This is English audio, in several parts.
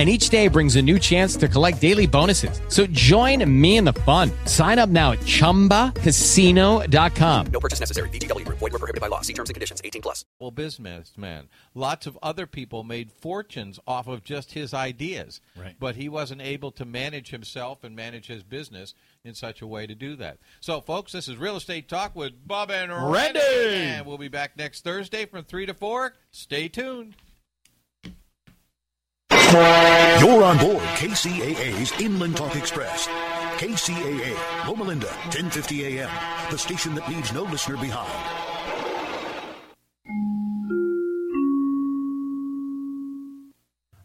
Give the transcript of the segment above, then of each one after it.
and each day brings a new chance to collect daily bonuses. So join me in the fun. Sign up now at ChumbaCasino.com. No purchase necessary. VGW. Void were prohibited by law. See terms and conditions. 18 plus. Well, businessman. Lots of other people made fortunes off of just his ideas. Right. But he wasn't able to manage himself and manage his business in such a way to do that. So, folks, this is Real Estate Talk with Bob and Randy. Randy. And we'll be back next Thursday from 3 to 4. Stay tuned. You're on board KCAA's Inland Talk Express. KCAA, Loma Linda, 1050 AM, the station that leaves no listener behind.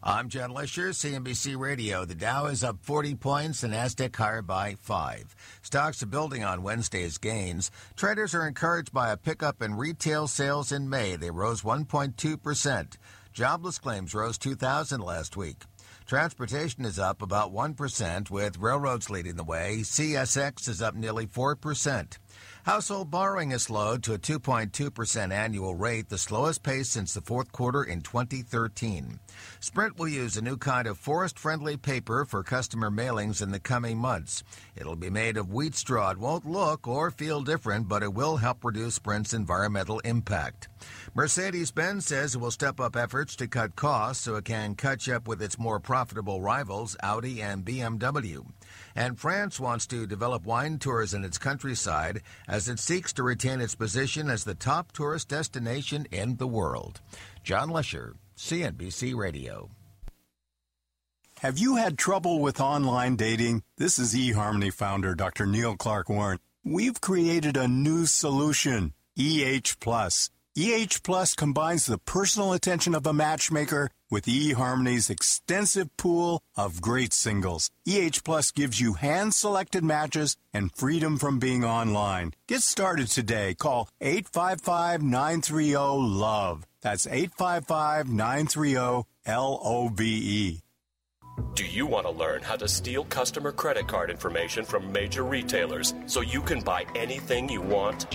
I'm John Lisher, CNBC Radio. The Dow is up 40 points and Nasdaq higher by 5. Stocks are building on Wednesday's gains. Traders are encouraged by a pickup in retail sales in May. They rose 1.2%. Jobless claims rose 2,000 last week. Transportation is up about 1%, with railroads leading the way. CSX is up nearly 4%. Household borrowing has slowed to a 2.2% annual rate, the slowest pace since the fourth quarter in 2013. Sprint will use a new kind of forest friendly paper for customer mailings in the coming months. It'll be made of wheat straw. It won't look or feel different, but it will help reduce Sprint's environmental impact. Mercedes Benz says it will step up efforts to cut costs so it can catch up with its more profitable rivals, Audi and BMW. And France wants to develop wine tours in its countryside as it seeks to retain its position as the top tourist destination in the world. John Lesher, CNBC Radio. Have you had trouble with online dating? This is eHarmony founder Dr. Neil Clark Warren. We've created a new solution, EH Plus. EH Plus combines the personal attention of a matchmaker with eHarmony's extensive pool of great singles. EH Plus gives you hand-selected matches and freedom from being online. Get started today. Call 855-930-LOVE. That's 855-930-L-O-V-E. Do you want to learn how to steal customer credit card information from major retailers so you can buy anything you want?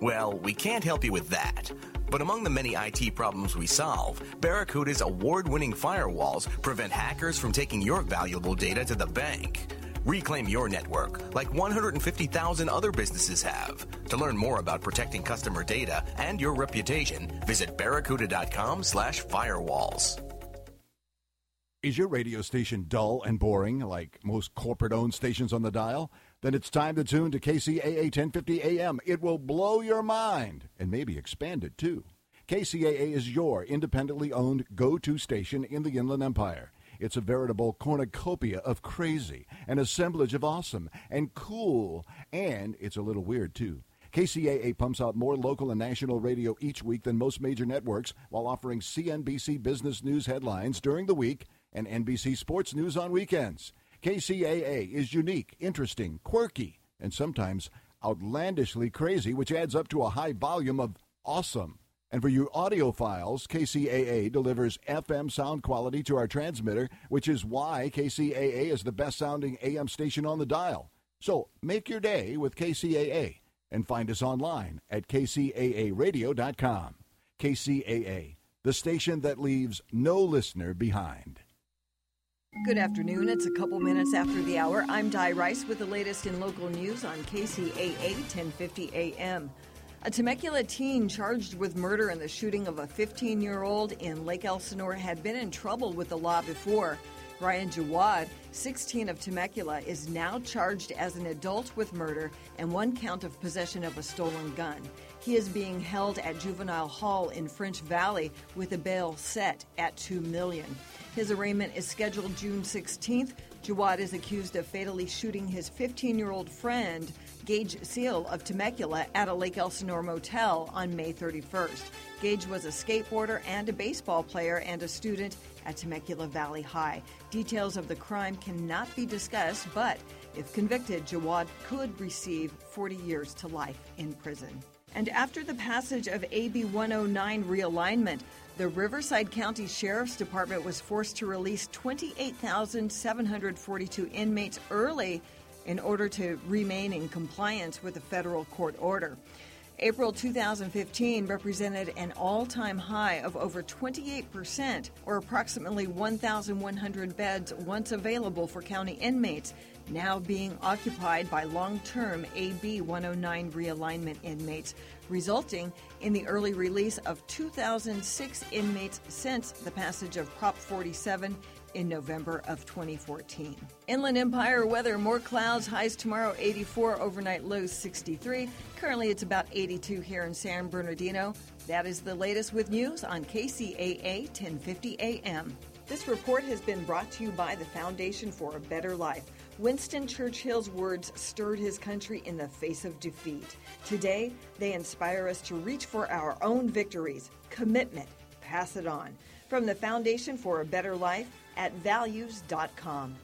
Well, we can't help you with that. But among the many IT problems we solve, Barracuda's award winning firewalls prevent hackers from taking your valuable data to the bank. Reclaim your network like 150,000 other businesses have. To learn more about protecting customer data and your reputation, visit barracuda.com slash firewalls. Is your radio station dull and boring like most corporate owned stations on the dial? Then it's time to tune to KCAA 1050 AM. It will blow your mind and maybe expand it too. KCAA is your independently owned go to station in the Inland Empire. It's a veritable cornucopia of crazy, an assemblage of awesome and cool, and it's a little weird too. KCAA pumps out more local and national radio each week than most major networks while offering CNBC business news headlines during the week and NBC sports news on weekends. KCAA is unique, interesting, quirky, and sometimes outlandishly crazy, which adds up to a high volume of awesome. And for you audiophiles, KCAA delivers FM sound quality to our transmitter, which is why KCAA is the best sounding AM station on the dial. So make your day with KCAA and find us online at kcaaradio.com. KCAA, the station that leaves no listener behind. Good afternoon. It's a couple minutes after the hour. I'm Di Rice with the latest in local news on KCAA 1050 AM. A Temecula teen charged with murder in the shooting of a 15 year old in Lake Elsinore had been in trouble with the law before. Brian Jawad, 16 of Temecula, is now charged as an adult with murder and one count of possession of a stolen gun. He is being held at Juvenile Hall in French Valley with a bail set at 2 million. His arraignment is scheduled June 16th. Jawad is accused of fatally shooting his 15-year-old friend Gage Seal of Temecula at a Lake Elsinore motel on May 31st. Gage was a skateboarder and a baseball player and a student at Temecula Valley High. Details of the crime cannot be discussed, but if convicted, Jawad could receive 40 years to life in prison. And after the passage of AB 109 realignment, the Riverside County Sheriff's Department was forced to release 28,742 inmates early in order to remain in compliance with a federal court order. April 2015 represented an all time high of over 28%, or approximately 1,100 beds once available for county inmates, now being occupied by long term AB 109 realignment inmates, resulting in the early release of 2,006 inmates since the passage of Prop 47 in November of 2014. Inland Empire weather more clouds, highs tomorrow 84, overnight lows 63. Currently it's about 82 here in San Bernardino. That is the latest with news on KCAA 1050 AM. This report has been brought to you by the Foundation for a Better Life. Winston Churchill's words stirred his country in the face of defeat. Today, they inspire us to reach for our own victories. Commitment, pass it on. From the Foundation for a Better Life at values.com.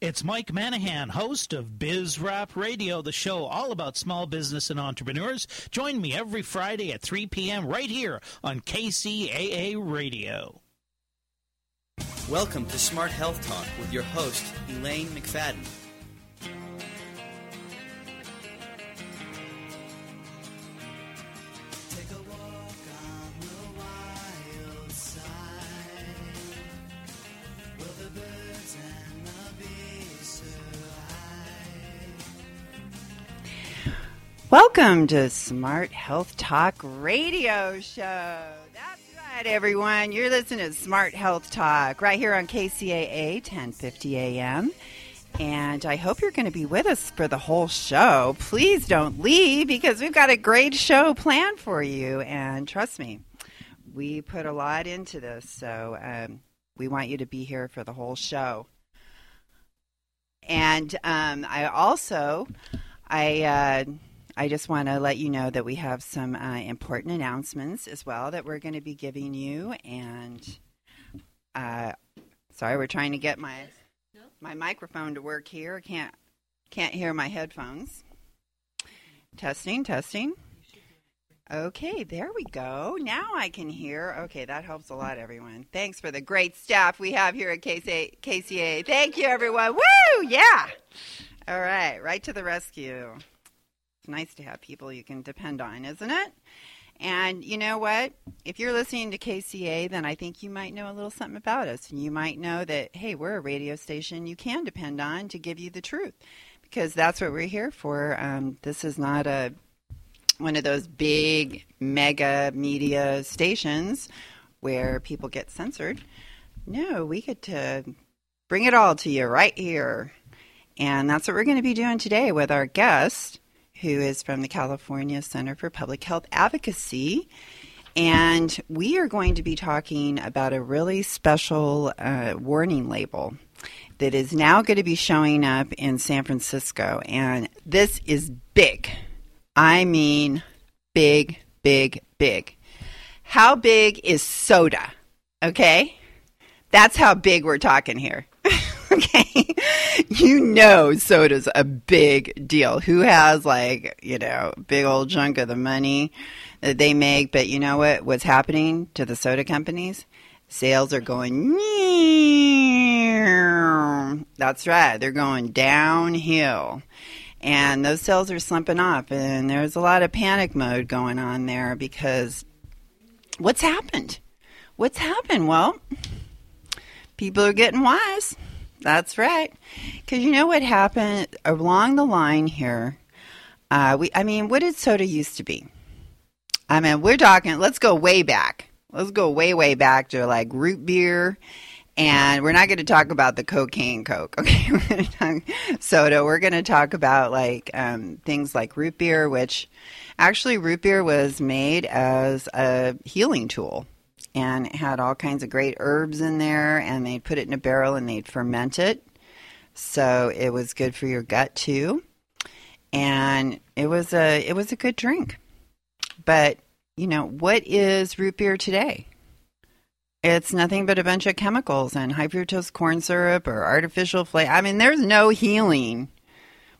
It's Mike Manahan, host of Biz Rap Radio, the show all about small business and entrepreneurs. Join me every Friday at 3 p.m. right here on KCAA Radio. Welcome to Smart Health Talk with your host, Elaine McFadden. Welcome to Smart Health Talk Radio Show. That's right, everyone. You're listening to Smart Health Talk right here on KCAA 1050 AM. And I hope you're going to be with us for the whole show. Please don't leave because we've got a great show planned for you. And trust me, we put a lot into this. So um, we want you to be here for the whole show. And um, I also, I. Uh, I just want to let you know that we have some uh, important announcements as well that we're going to be giving you. And uh, sorry, we're trying to get my my microphone to work here. Can't can't hear my headphones. Testing, testing. Okay, there we go. Now I can hear. Okay, that helps a lot, everyone. Thanks for the great staff we have here at KCA. KCA. Thank you, everyone. Woo! Yeah. All right, right to the rescue. It's nice to have people you can depend on, isn't it? And you know what? If you're listening to KCA, then I think you might know a little something about us. And you might know that, hey, we're a radio station you can depend on to give you the truth because that's what we're here for. Um, this is not a one of those big mega media stations where people get censored. No, we get to bring it all to you right here. And that's what we're going to be doing today with our guest who is from the California Center for Public Health Advocacy. And we are going to be talking about a really special uh, warning label that is now going to be showing up in San Francisco. And this is big. I mean, big, big, big. How big is soda? Okay? That's how big we're talking here. okay. you know soda's a big deal. Who has like, you know, big old chunk of the money that they make, but you know what what's happening to the soda companies? Sales are going That's right. They're going downhill. And those sales are slumping off and there's a lot of panic mode going on there because what's happened? What's happened? Well, people are getting wise. That's right. Because you know what happened along the line here? Uh, we, I mean, what did soda used to be? I mean, we're talking. Let's go way back. Let's go way, way back to like root beer And we're not going to talk about the cocaine Coke, okay? We're soda. We're going to talk about like um, things like root beer, which actually root beer was made as a healing tool and it had all kinds of great herbs in there and they'd put it in a barrel and they'd ferment it. So it was good for your gut too. And it was a it was a good drink. But you know what is root beer today? It's nothing but a bunch of chemicals and high fructose corn syrup or artificial flavor i mean there's no healing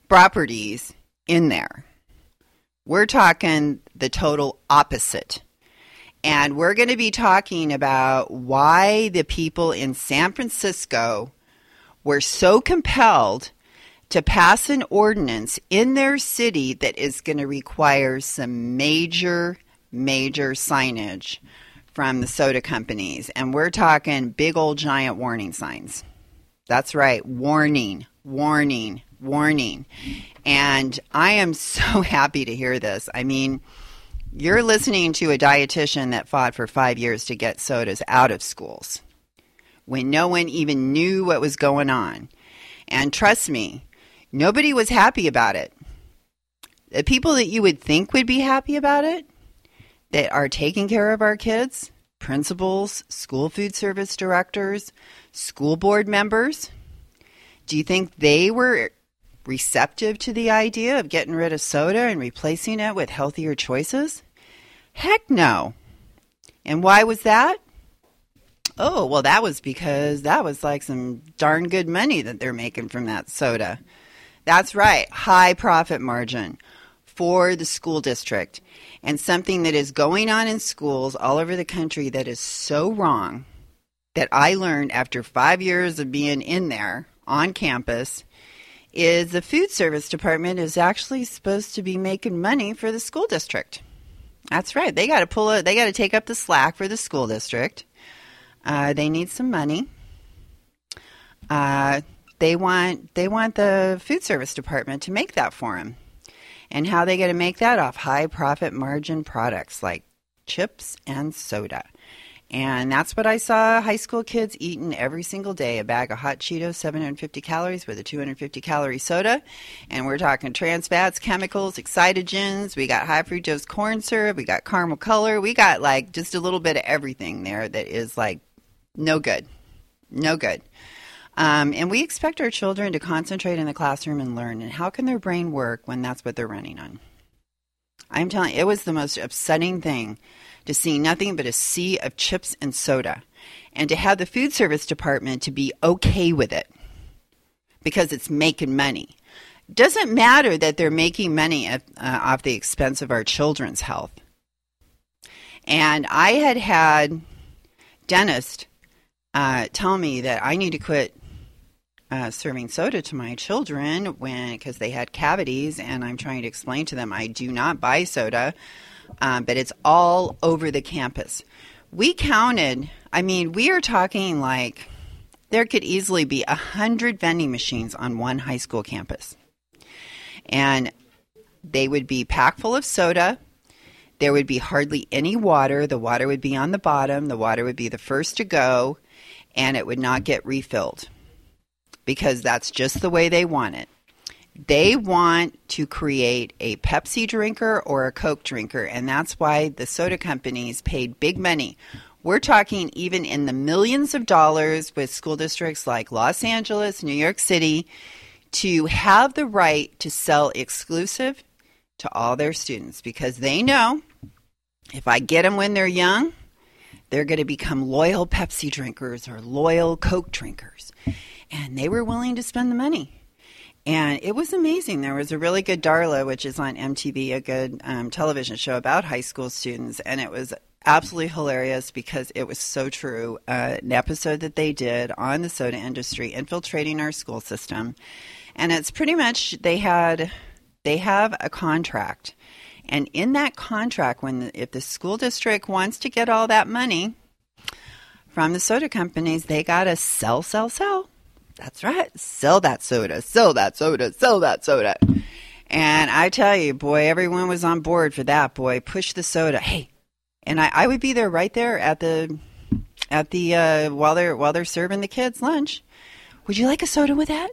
properties in there. We're talking the total opposite and we're going to be talking about why the people in San Francisco were so compelled to pass an ordinance in their city that is going to require some major, major signage from the soda companies. And we're talking big old giant warning signs. That's right, warning, warning, warning. And I am so happy to hear this. I mean, you're listening to a dietitian that fought for five years to get sodas out of schools when no one even knew what was going on. And trust me, nobody was happy about it. The people that you would think would be happy about it, that are taking care of our kids, principals, school food service directors, school board members, do you think they were receptive to the idea of getting rid of soda and replacing it with healthier choices? Heck no. And why was that? Oh, well, that was because that was like some darn good money that they're making from that soda. That's right, high profit margin for the school district. And something that is going on in schools all over the country that is so wrong that I learned after five years of being in there on campus is the food service department is actually supposed to be making money for the school district. That's right. They got to pull it. They got to take up the slack for the school district. Uh, they need some money. Uh, they want they want the food service department to make that for them. And how they going to make that off high profit margin products like chips and soda. And that's what I saw high school kids eating every single day a bag of hot Cheetos, 750 calories with a 250 calorie soda. And we're talking trans fats, chemicals, excitotoxins. We got high fructose corn syrup. We got caramel color. We got like just a little bit of everything there that is like no good. No good. Um, and we expect our children to concentrate in the classroom and learn. And how can their brain work when that's what they're running on? I'm telling you, it was the most upsetting thing to see nothing but a sea of chips and soda, and to have the food service department to be okay with it because it's making money. Doesn't matter that they're making money at, uh, off the expense of our children's health. And I had had dentist uh, tell me that I need to quit uh, serving soda to my children when because they had cavities, and I'm trying to explain to them I do not buy soda um, but it's all over the campus. We counted, I mean, we are talking like there could easily be a hundred vending machines on one high school campus. And they would be packed full of soda. There would be hardly any water. The water would be on the bottom. The water would be the first to go, and it would not get refilled because that's just the way they want it. They want to create a Pepsi drinker or a Coke drinker, and that's why the soda companies paid big money. We're talking even in the millions of dollars with school districts like Los Angeles, New York City, to have the right to sell exclusive to all their students because they know if I get them when they're young, they're going to become loyal Pepsi drinkers or loyal Coke drinkers. And they were willing to spend the money and it was amazing. There was a really good Daria, which is on MTV, a good um, television show about high school students, and it was absolutely hilarious because it was so true. Uh, an episode that they did on the soda industry infiltrating our school system, and it's pretty much they had they have a contract, and in that contract, when if the school district wants to get all that money from the soda companies, they got to sell, sell, sell that's right. Sell that soda. Sell that soda. Sell that soda. And I tell you, boy, everyone was on board for that. Boy, push the soda. Hey, and I, I would be there right there at the at the uh, while they're while they're serving the kids lunch. Would you like a soda with that?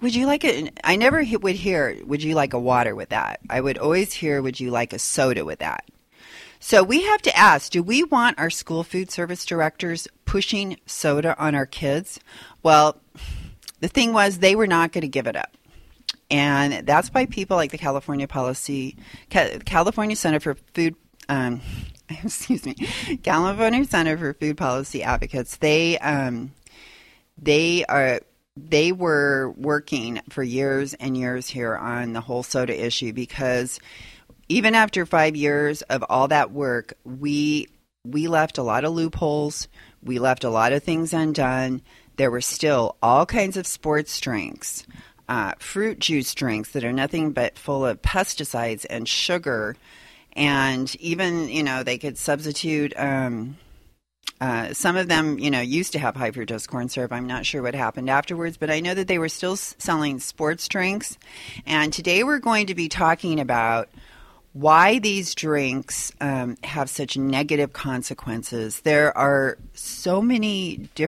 Would you like it? I never would hear, would you like a water with that? I would always hear, would you like a soda with that? So we have to ask do we want our school food service directors pushing soda on our kids? Well, the thing was, they were not going to give it up. And that's why people like the California Policy, California Center for Food, um, excuse me, California Center for Food Policy Advocates, they, um, they are they were working for years and years here on the whole soda issue because even after five years of all that work, we we left a lot of loopholes. We left a lot of things undone. There were still all kinds of sports drinks, uh, fruit juice drinks that are nothing but full of pesticides and sugar, and even you know they could substitute. Um, uh, some of them, you know, used to have high fructose corn syrup. I'm not sure what happened afterwards, but I know that they were still selling sports drinks. And today we're going to be talking about why these drinks um, have such negative consequences. There are so many different.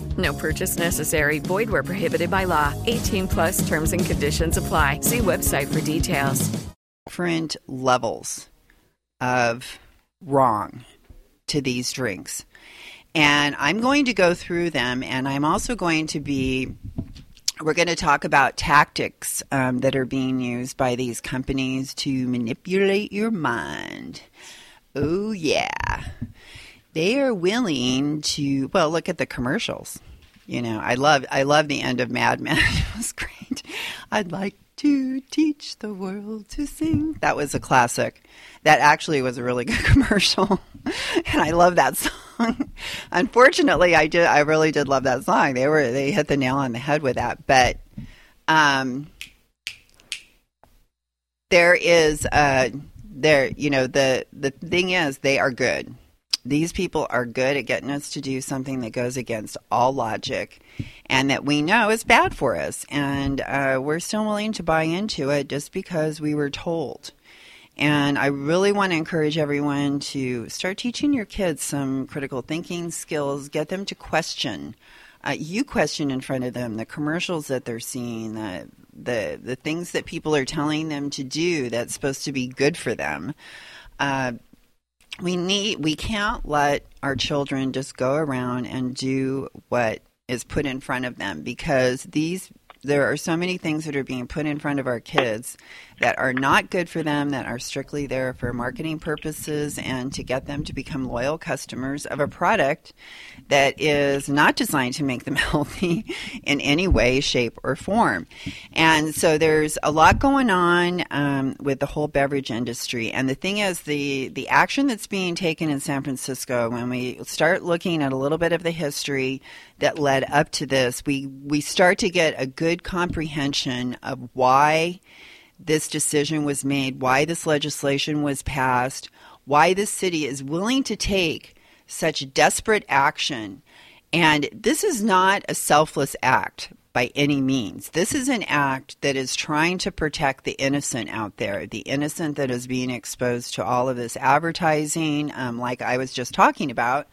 No purchase necessary. Void where prohibited by law. 18 plus terms and conditions apply. See website for details. different levels of wrong to these drinks. And I'm going to go through them, and I'm also going to be, we're going to talk about tactics um, that are being used by these companies to manipulate your mind. Oh, yeah. They are willing to, well, look at the commercials. You know, I love I love the end of Mad Men. it was great. I'd like to teach the world to sing. That was a classic. That actually was a really good commercial. and I love that song. Unfortunately, I did I really did love that song. They were they hit the nail on the head with that. But um there is uh there you know the the thing is they are good these people are good at getting us to do something that goes against all logic and that we know is bad for us. And uh, we're still willing to buy into it just because we were told. And i really want to encourage everyone to start teaching your kids some critical thinking skills. Get them to question uh, you question in front of them the commercials that they're seeing the the the things that people are telling them to do that's supposed to be good for them. Uh, we need we can't let our children just go around and do what is put in front of them because these there are so many things that are being put in front of our kids that are not good for them that are strictly there for marketing purposes and to get them to become loyal customers of a product that is not designed to make them healthy in any way shape or form. And so there's a lot going on um, with the whole beverage industry. And the thing is the the action that's being taken in san francisco when we start looking at a little bit of the history that led up to this we we start to get a good comprehension of why this decision was made, why this legislation was passed, why this city is willing to take such desperate action. And this is not a selfless act by any means. This is an act that is trying to protect the innocent out there, the innocent that is being exposed to all of this advertising, um, like I was just talking about,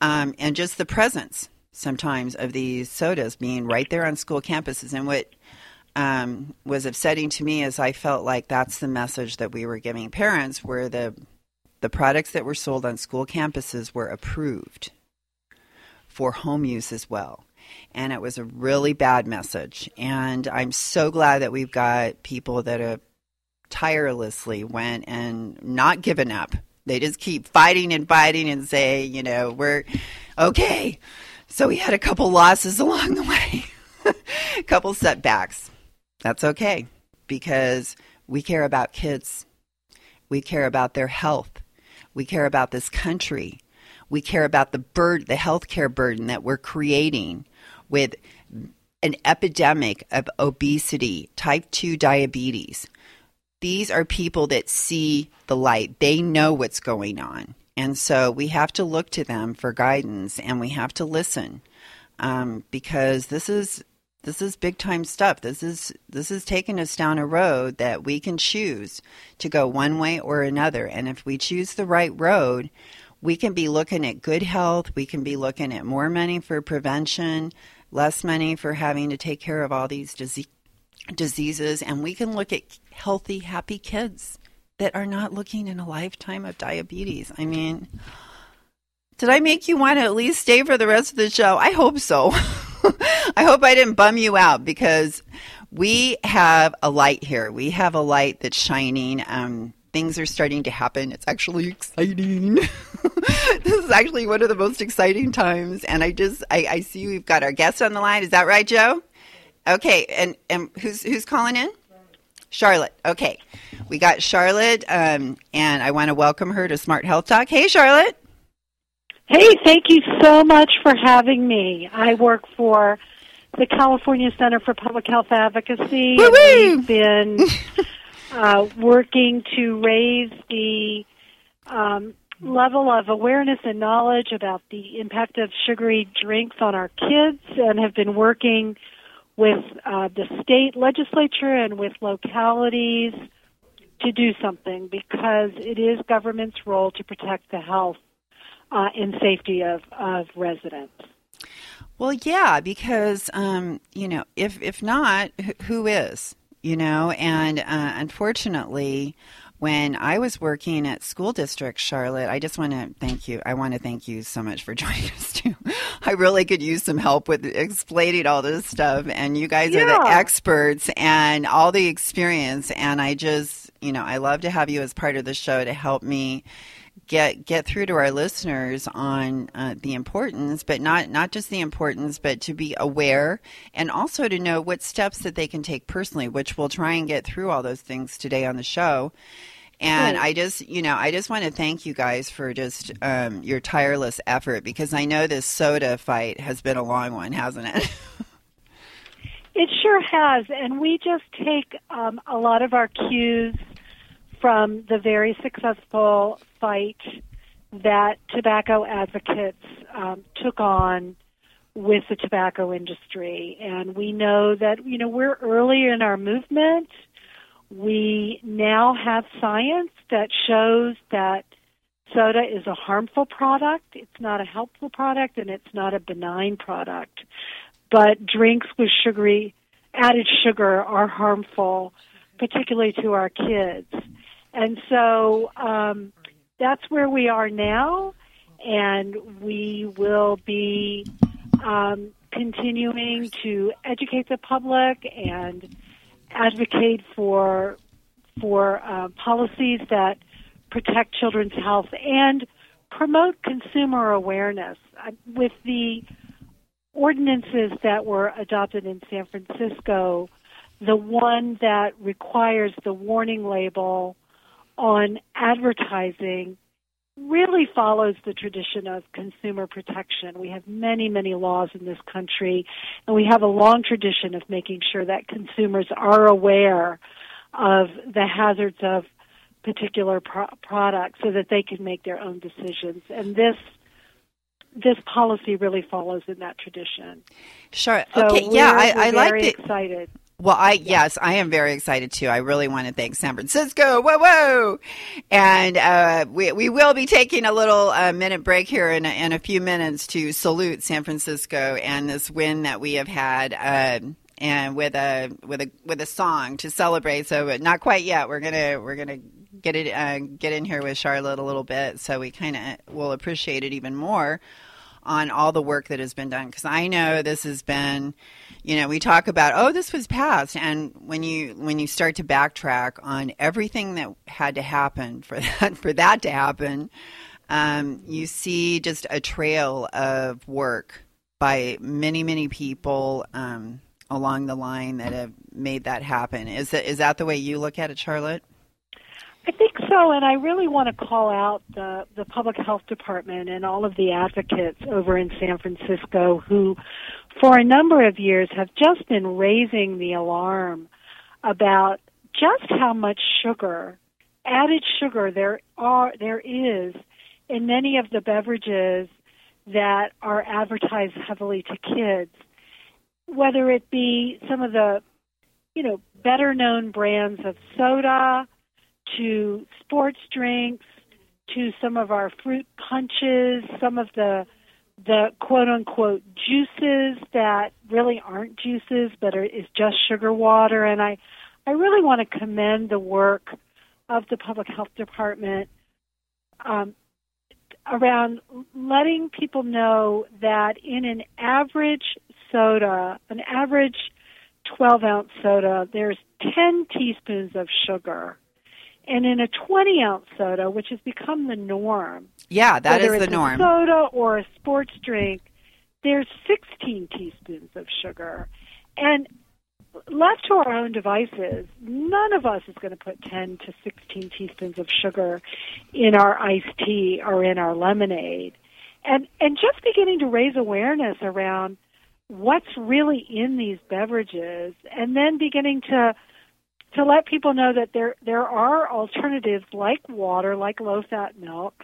um, and just the presence sometimes of these sodas being right there on school campuses. And what um, was upsetting to me is I felt like that's the message that we were giving parents, where the the products that were sold on school campuses were approved for home use as well. And it was a really bad message. And I'm so glad that we've got people that have tirelessly went and not given up. They just keep fighting and fighting and say, you know, we're okay. So we had a couple losses along the way, a couple setbacks. That's okay because we care about kids. We care about their health. We care about this country. We care about the bird, the healthcare burden that we're creating with an epidemic of obesity, type 2 diabetes. These are people that see the light, they know what's going on. And so we have to look to them for guidance and we have to listen um, because this is this is big time stuff. This is this is taking us down a road that we can choose to go one way or another. And if we choose the right road, we can be looking at good health. We can be looking at more money for prevention, less money for having to take care of all these disease, diseases, and we can look at healthy, happy kids that are not looking in a lifetime of diabetes. I mean, did I make you want to at least stay for the rest of the show? I hope so. I hope I didn't bum you out because we have a light here. We have a light that's shining. Um, things are starting to happen. It's actually exciting. this is actually one of the most exciting times. And I just, I, I see we've got our guest on the line. Is that right, Joe? Okay. And, and who's, who's calling in? Charlotte. Okay. We got Charlotte, um, and I want to welcome her to Smart Health Talk. Hey, Charlotte. Hey, thank you so much for having me. I work for the California Center for Public Health Advocacy. We've been uh, working to raise the um, level of awareness and knowledge about the impact of sugary drinks on our kids and have been working with uh, the state legislature and with localities to do something because it is government's role to protect the health uh, and safety of, of residents. Well, yeah, because um, you know, if if not, who is? You know, and uh, unfortunately, when I was working at school district Charlotte, I just want to thank you. I want to thank you so much for joining us too. I really could use some help with explaining all this stuff, and you guys yeah. are the experts and all the experience. And I just, you know, I love to have you as part of the show to help me get get through to our listeners on uh, the importance, but not not just the importance, but to be aware and also to know what steps that they can take personally, which we'll try and get through all those things today on the show. And I just, you know, I just want to thank you guys for just um, your tireless effort because I know this soda fight has been a long one, hasn't it? it sure has, and we just take um, a lot of our cues from the very successful fight that tobacco advocates um, took on with the tobacco industry. And we know that, you know, we're early in our movement. We now have science that shows that soda is a harmful product. It's not a helpful product and it's not a benign product. But drinks with sugary, added sugar are harmful, particularly to our kids. And so um, that's where we are now, and we will be um, continuing to educate the public and advocate for for uh, policies that protect children's health and promote consumer awareness. Uh, with the ordinances that were adopted in San Francisco, the one that requires the warning label on advertising really follows the tradition of consumer protection. We have many, many laws in this country, and we have a long tradition of making sure that consumers are aware of the hazards of particular pro- products so that they can make their own decisions. And this this policy really follows in that tradition. Sure. So okay. yeah, I, I like very excited. Well, I yes, I am very excited too. I really want to thank San Francisco. Whoa, whoa! And uh, we we will be taking a little uh, minute break here in a, in a few minutes to salute San Francisco and this win that we have had. Uh, and with a with a with a song to celebrate. So not quite yet. We're gonna we're gonna get it uh, get in here with Charlotte a little bit, so we kind of will appreciate it even more on all the work that has been done. Because I know this has been you know we talk about oh this was passed. And when you when you start to backtrack on everything that had to happen for that for that to happen um, you see just a trail of work by many many people um, along the line that have made that happen. Is that is that the way you look at it Charlotte I think so, and I really want to call out the the public health department and all of the advocates over in San Francisco who for a number of years have just been raising the alarm about just how much sugar, added sugar there are there is in many of the beverages that are advertised heavily to kids. Whether it be some of the, you know, better known brands of soda to sports drinks to some of our fruit punches, some of the the quote unquote juices that really aren't juices but are, is just sugar water and I I really want to commend the work of the public health department um, around letting people know that in an average soda, an average 12 ounce soda, there's 10 teaspoons of sugar. And in a 20 ounce soda, which has become the norm, Yeah, that is the norm. A soda or a sports drink, there's 16 teaspoons of sugar. And left to our own devices, none of us is going to put 10 to 16 teaspoons of sugar in our iced tea or in our lemonade. And and just beginning to raise awareness around what's really in these beverages and then beginning to to let people know that there there are alternatives like water, like low fat milk,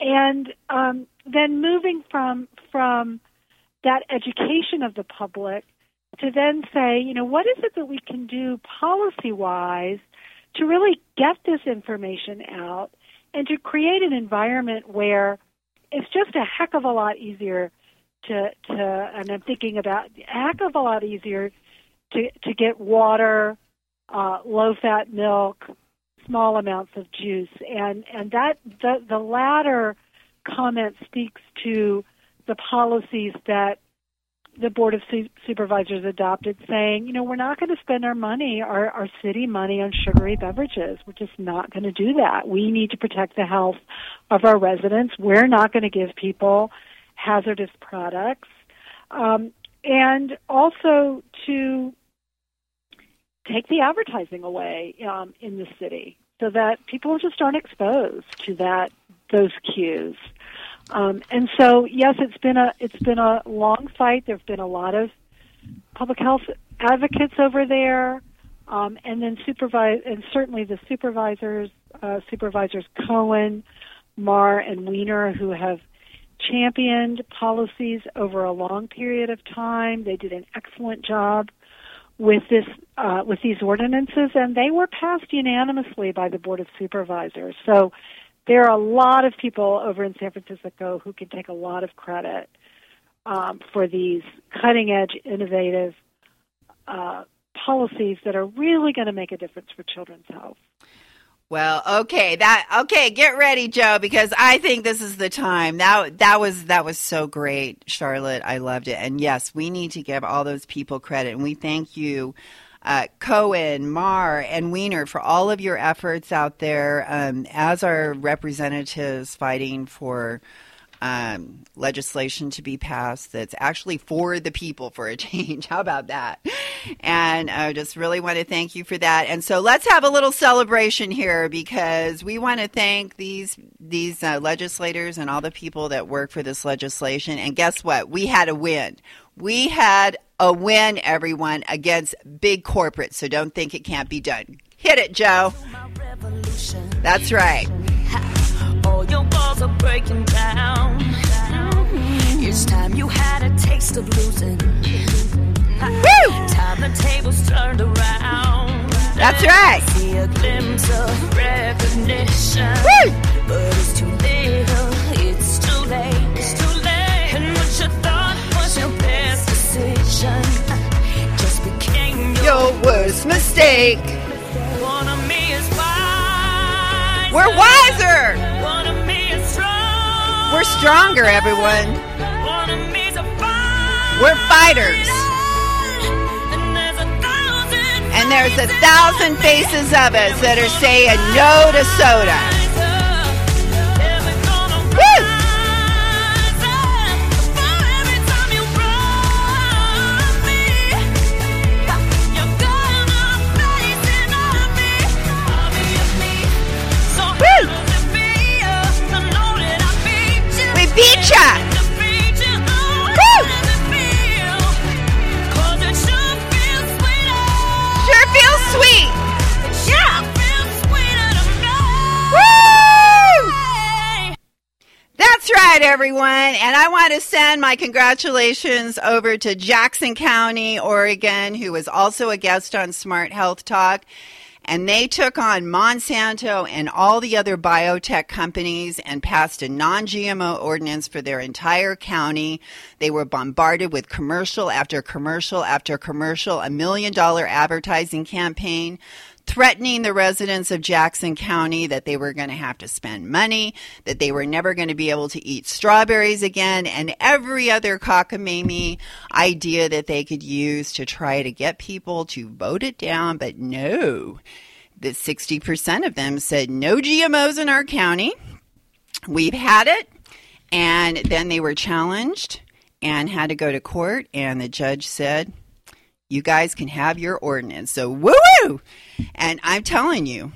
and um, then moving from from that education of the public to then say, you know, what is it that we can do policy wise to really get this information out and to create an environment where it's just a heck of a lot easier to to and I'm thinking about a heck of a lot easier to to get water, uh, low fat milk, small amounts of juice, and and that the the latter comment speaks to the policies that the board of Su- supervisors adopted, saying, you know, we're not going to spend our money, our our city money, on sugary beverages. We're just not going to do that. We need to protect the health of our residents. We're not going to give people hazardous products, um, and also to take the advertising away um, in the city so that people just aren't exposed to that those cues. Um, and so, yes, it's been a it's been a long fight. There've been a lot of public health advocates over there, um, and then supervise and certainly the supervisors, uh, supervisors Cohen, Mar, and Wiener, who have championed policies over a long period of time. They did an excellent job with this uh, with these ordinances, and they were passed unanimously by the board of supervisors. So there are a lot of people over in San Francisco who can take a lot of credit um, for these cutting edge, innovative uh, policies that are really going to make a difference for children's health. Well, okay, that okay. Get ready, Joe, because I think this is the time. That that was that was so great, Charlotte. I loved it, and yes, we need to give all those people credit, and we thank you, uh, Cohen, Mar, and Wiener for all of your efforts out there um, as our representatives fighting for um, legislation to be passed that's actually for the people for a change. How about that? And I just really want to thank you for that. And so let's have a little celebration here because we want to thank these these uh, legislators and all the people that work for this legislation. And guess what? We had a win. We had a win, everyone, against big corporate. So don't think it can't be done. Hit it, Joe. That's right. All your walls are breaking down. It's time you had a taste of losing. Time the tables turned around. That's right. See a glimpse of recognition. But it's too little, it's too late, it's too late. And what you thought was your best decision just became your, Your worst mistake. One of me is wise. We're wiser. We're stronger, everyone. We're fighters. And there's a thousand faces of us that are saying no to soda. Send my congratulations over to Jackson County, Oregon, who was also a guest on Smart Health Talk. And they took on Monsanto and all the other biotech companies and passed a non GMO ordinance for their entire county. They were bombarded with commercial after commercial after commercial, a million dollar advertising campaign threatening the residents of Jackson County that they were going to have to spend money, that they were never going to be able to eat strawberries again, and every other cockamamie idea that they could use to try to get people to vote it down. But no, the 60% of them said no GMOs in our county. We've had it. And then they were challenged and had to go to court, and the judge said, you guys can have your ordinance. So woo woo! And I'm telling you,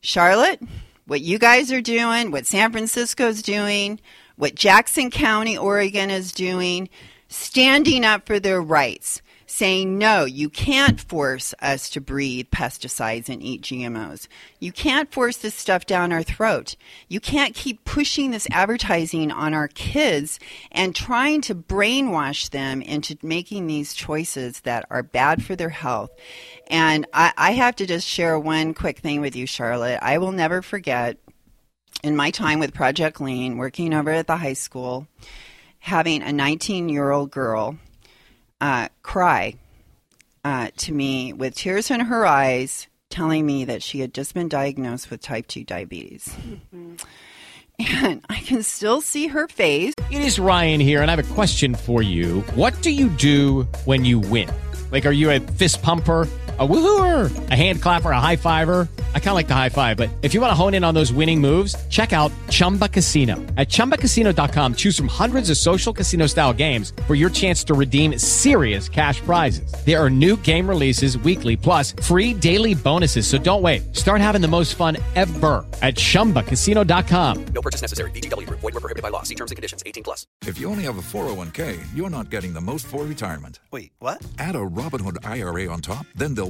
Charlotte, what you guys are doing, what San Francisco's doing, what Jackson County, Oregon is doing, standing up for their rights saying, no, you can't force us to breathe pesticides and eat GMOs. You can't force this stuff down our throat. You can't keep pushing this advertising on our kids and trying to brainwash them into making these choices that are bad for their health. And I, I have to just share one quick thing with you, Charlotte. I will never forget in my time with Project Lean, working over at the high school, having a 19 year old girl uh, cry uh, to me with tears in her eyes, telling me that she had just been diagnosed with type 2 diabetes. Mm-hmm. And I can still see her face. It is Ryan here, and I have a question for you. What do you do when you win? Like, are you a fist pumper? A woohooer, a hand clapper, a high fiver. I kind of like the high five, but if you want to hone in on those winning moves, check out Chumba Casino. At ChumbaCasino.com, choose from hundreds of social casino style games for your chance to redeem serious cash prizes. There are new game releases weekly, plus free daily bonuses. So don't wait. Start having the most fun ever at ChumbaCasino.com. No purchase necessary. VGW. Void were prohibited by law. See terms and conditions. 18 plus. If you only have a 401k, you're not getting the most for retirement. Wait, what? Add a Robinhood IRA on top, then they'll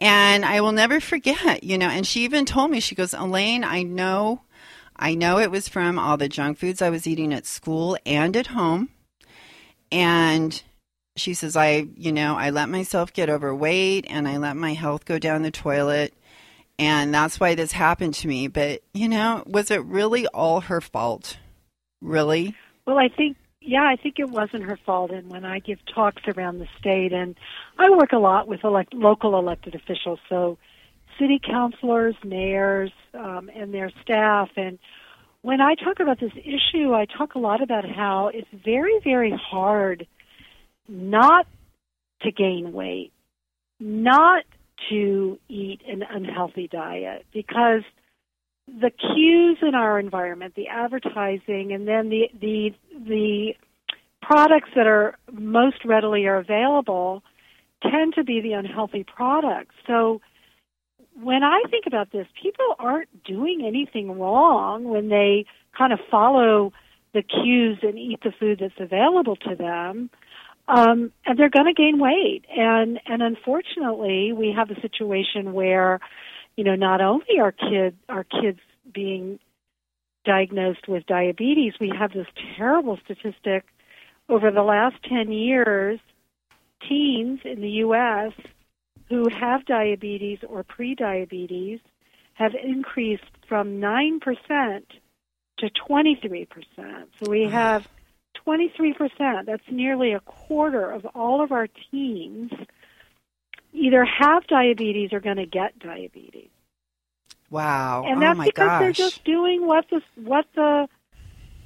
And I will never forget, you know, and she even told me, she goes, Elaine, I know, I know it was from all the junk foods I was eating at school and at home. And she says, I, you know, I let myself get overweight and I let my health go down the toilet. And that's why this happened to me. But, you know, was it really all her fault? Really? Well, I think yeah, I think it wasn't her fault. And when I give talks around the state, and I work a lot with elect, local elected officials, so city councilors, mayors, um, and their staff. And when I talk about this issue, I talk a lot about how it's very, very hard not to gain weight, not to eat an unhealthy diet, because the cues in our environment, the advertising, and then the the the products that are most readily are available tend to be the unhealthy products. So when I think about this, people aren't doing anything wrong when they kind of follow the cues and eat the food that's available to them. Um, and they're going to gain weight. And and unfortunately, we have a situation where you know, not only are kids are kids being diagnosed with diabetes, we have this terrible statistic over the last 10 years, teens in the US who have diabetes or prediabetes have increased from 9% to 23%. So we mm. have 23%, that's nearly a quarter of all of our teens either have diabetes or going to get diabetes. Wow! And oh that's my because gosh. they're just doing what the what the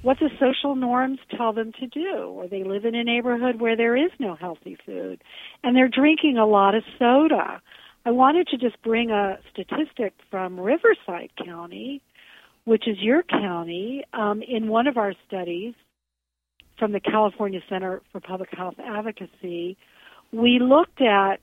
what the social norms tell them to do, or they live in a neighborhood where there is no healthy food, and they're drinking a lot of soda. I wanted to just bring a statistic from Riverside County, which is your county. Um, in one of our studies from the California Center for Public Health Advocacy, we looked at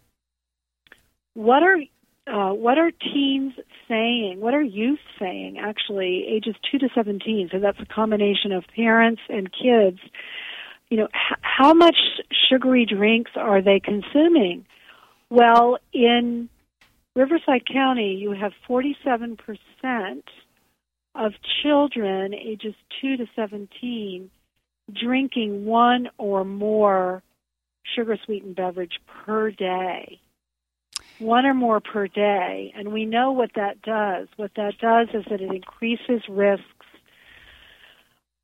what are uh, what are teens saying? What are youth saying? Actually, ages two to seventeen. So that's a combination of parents and kids. You know, h- how much sugary drinks are they consuming? Well, in Riverside County, you have forty-seven percent of children ages two to seventeen drinking one or more sugar sweetened beverage per day one or more per day. And we know what that does. What that does is that it increases risks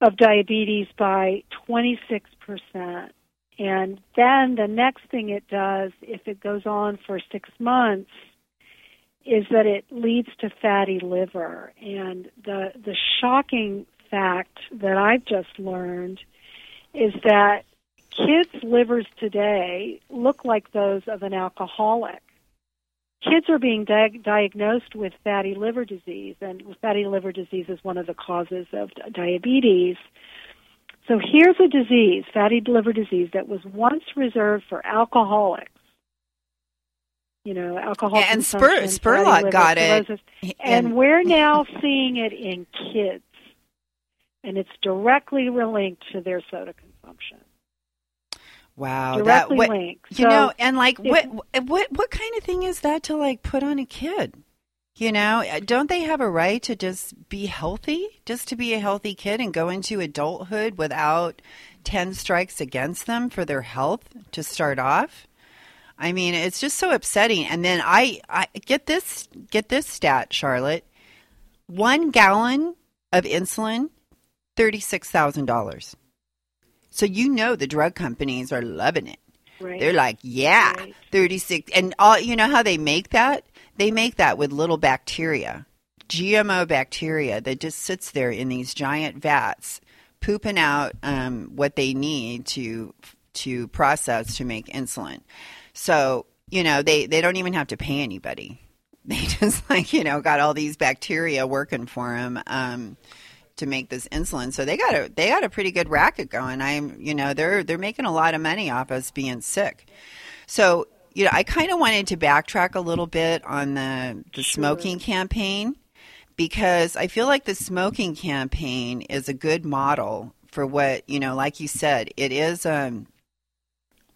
of diabetes by 26%. And then the next thing it does, if it goes on for six months, is that it leads to fatty liver. And the, the shocking fact that I've just learned is that kids' livers today look like those of an alcoholic kids are being di- diagnosed with fatty liver disease, and fatty liver disease is one of the causes of diabetes. So here's a disease, fatty liver disease, that was once reserved for alcoholics. You know, alcohol and Spur, Spurlock got it, and, and we're now seeing it in kids, and it's directly linked to their soda consumption. Wow, that what, linked. you So know, and like what what what kind of thing is that to like put on a kid? You know, Uh, don't they have a right to just be healthy, just to be a healthy kid and go into adulthood without 10 strikes against them for their health to start off? I mean, it's just so upsetting. And then I, I get this get this stat, Charlotte. 1 gallon of insulin, $36,000. So you know the drug companies are loving it. Right. They're like, yeah, 36 and all you know how they make that? They make that with little bacteria. GMO bacteria that just sits there in these giant vats pooping out um, what they need to to process to make insulin. So, you know, they they don't even have to pay anybody. They just like, you know, got all these bacteria working for them. Um, to make this insulin. So they got a they got a pretty good racket going. I'm you know they're they're making a lot of money off us being sick. So you know I kind of wanted to backtrack a little bit on the the smoking campaign because I feel like the smoking campaign is a good model for what you know. Like you said, it is um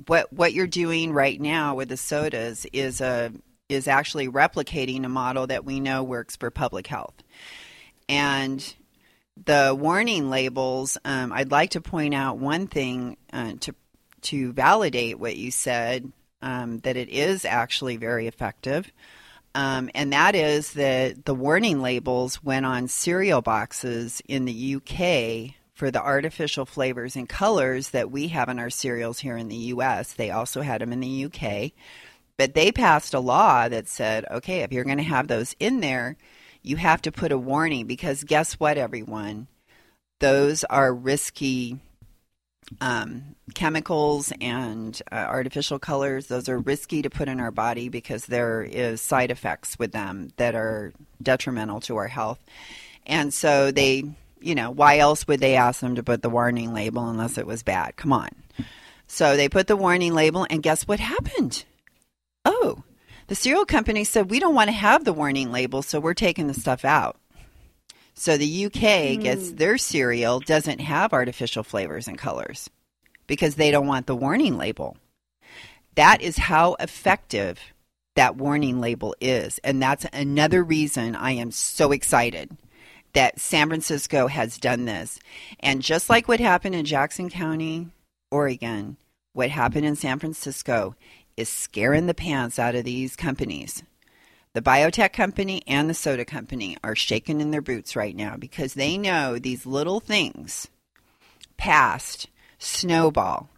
what what you're doing right now with the sodas is a is actually replicating a model that we know works for public health and the warning labels, um, I'd like to point out one thing uh, to to validate what you said um, that it is actually very effective, um, and that is that the warning labels went on cereal boxes in the UK for the artificial flavors and colors that we have in our cereals here in the U.S. They also had them in the UK, but they passed a law that said, okay, if you're going to have those in there you have to put a warning because guess what, everyone? Those are risky um, chemicals and uh, artificial colors. Those are risky to put in our body because there is side effects with them that are detrimental to our health. And so they, you know, why else would they ask them to put the warning label unless it was bad? Come on. So they put the warning label, and guess what happened? Oh, the cereal company said, we don't want to have the warning label, so we're taking the stuff out. So the UK gets hmm. their cereal doesn't have artificial flavors and colors because they don't want the warning label. That is how effective that warning label is. And that's another reason I am so excited that San Francisco has done this. And just like what happened in Jackson County, Oregon, what happened in San Francisco is scaring the pants out of these companies. The biotech company and the soda company are shaking in their boots right now because they know these little things past snowball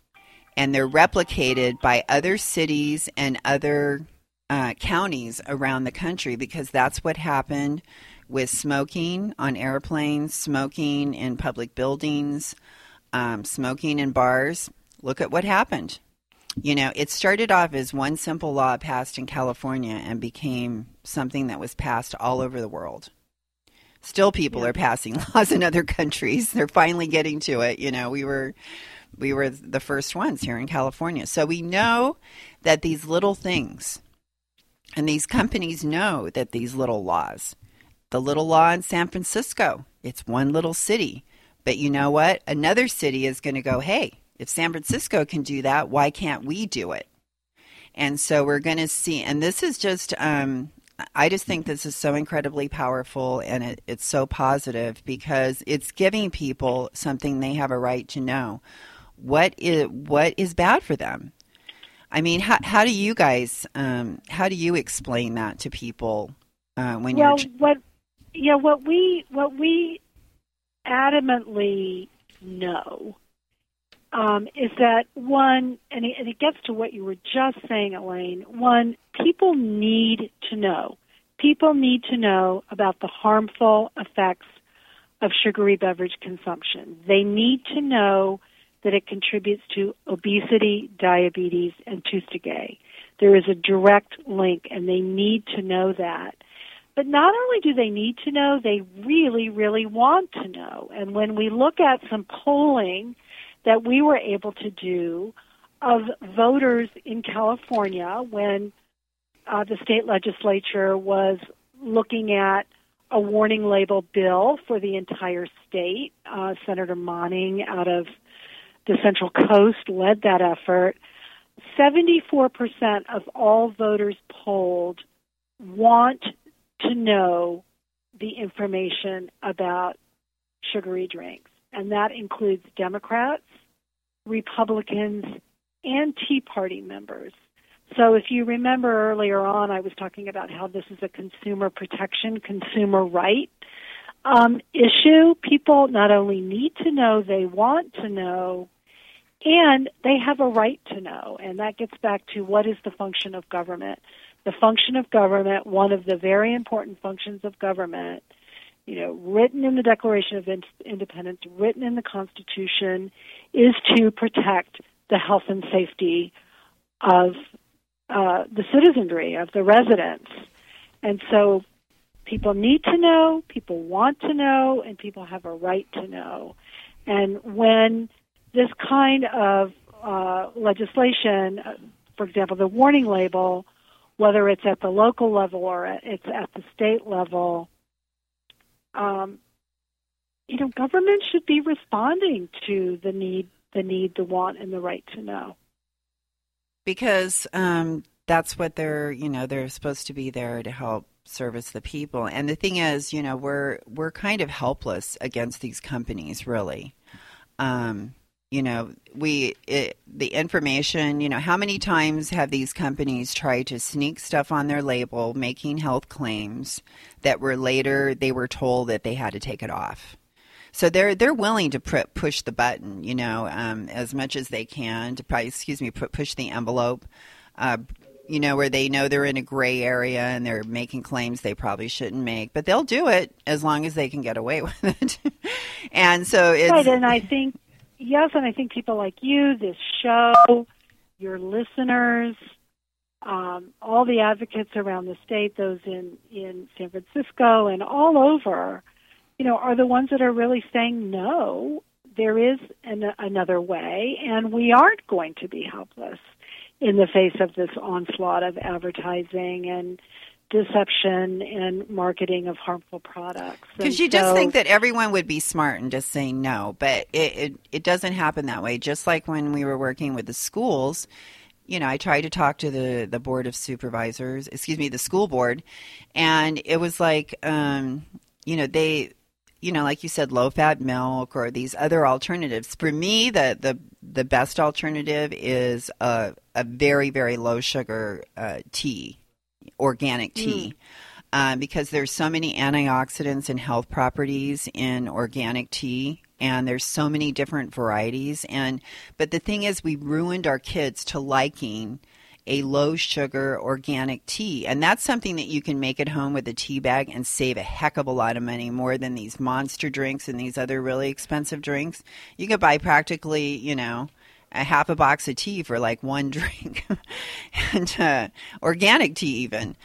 and they're replicated by other cities and other uh, counties around the country because that's what happened with smoking on airplanes, smoking in public buildings, um, smoking in bars. Look at what happened. You know, it started off as one simple law passed in California and became something that was passed all over the world. Still, people are passing laws in other countries. They're finally getting to it. You know, we were We were the first ones here in California. So we know that these little things, and these companies know that these little laws, the little law in San Francisco, it's one little city. But you know what? Another city is going to go, hey, if San Francisco can do that, why can't we do it? And so we're going to see, and this is just, um, I just think this is so incredibly powerful and it, it's so positive because it's giving people something they have a right to know. What is what is bad for them? I mean, how, how do you guys, um, how do you explain that to people uh, when well, you're? what yeah, what we what we adamantly know um, is that one, and it, and it gets to what you were just saying, Elaine. One, people need to know. People need to know about the harmful effects of sugary beverage consumption. They need to know that it contributes to obesity, diabetes, and tooth decay. There is a direct link, and they need to know that. But not only do they need to know, they really, really want to know. And when we look at some polling that we were able to do of voters in California when uh, the state legislature was looking at a warning label bill for the entire state. Uh, Senator Monning out of the Central Coast led that effort. 74% of all voters polled want to know the information about sugary drinks. And that includes Democrats, Republicans, and Tea Party members. So if you remember earlier on, I was talking about how this is a consumer protection, consumer right um, issue. People not only need to know, they want to know, and they have a right to know. And that gets back to what is the function of government. The function of government, one of the very important functions of government, you know, written in the Declaration of Independence, written in the Constitution, is to protect the health and safety of uh, the citizenry, of the residents. And so people need to know, people want to know, and people have a right to know. And when this kind of uh, legislation, uh, for example, the warning label, whether it's at the local level or it's at the state level, um, you know, government should be responding to the need, the need, the want, and the right to know. Because um, that's what they're, you know, they're supposed to be there to help service the people. And the thing is, you know, we're we're kind of helpless against these companies, really. Um, you know we it, the information you know how many times have these companies tried to sneak stuff on their label making health claims that were later they were told that they had to take it off so they're they're willing to pr- push the button you know um, as much as they can to probably excuse me push the envelope uh, you know where they know they're in a gray area and they're making claims they probably shouldn't make. But they'll do it as long as they can get away with it. And so it's right and i think yes, and I think people like you, this show, your listeners, um, all the advocates around the state, those in in San Francisco and all over, you know, are the ones that are really saying no. There is an, another way, and we aren't going to be helpless in the face of this onslaught of advertising and deception and marketing of harmful products. Because you so, just think that everyone would be smart and just say no, but it, it, it doesn't happen that way. Just like when we were working with the schools, you know, I tried to talk to the the board of supervisors, excuse me, the school board, and it was like, um, you know, they, you know, like you said, low fat milk or these other alternatives. For me, the the the best alternative is a a very very low sugar uh, tea organic tea. Mm. Um, because there's so many antioxidants and health properties in organic tea and there's so many different varieties and but the thing is we ruined our kids to liking a low sugar organic tea and that's something that you can make at home with a tea bag and save a heck of a lot of money more than these monster drinks and these other really expensive drinks you could buy practically you know a half a box of tea for like one drink, and uh, organic tea even.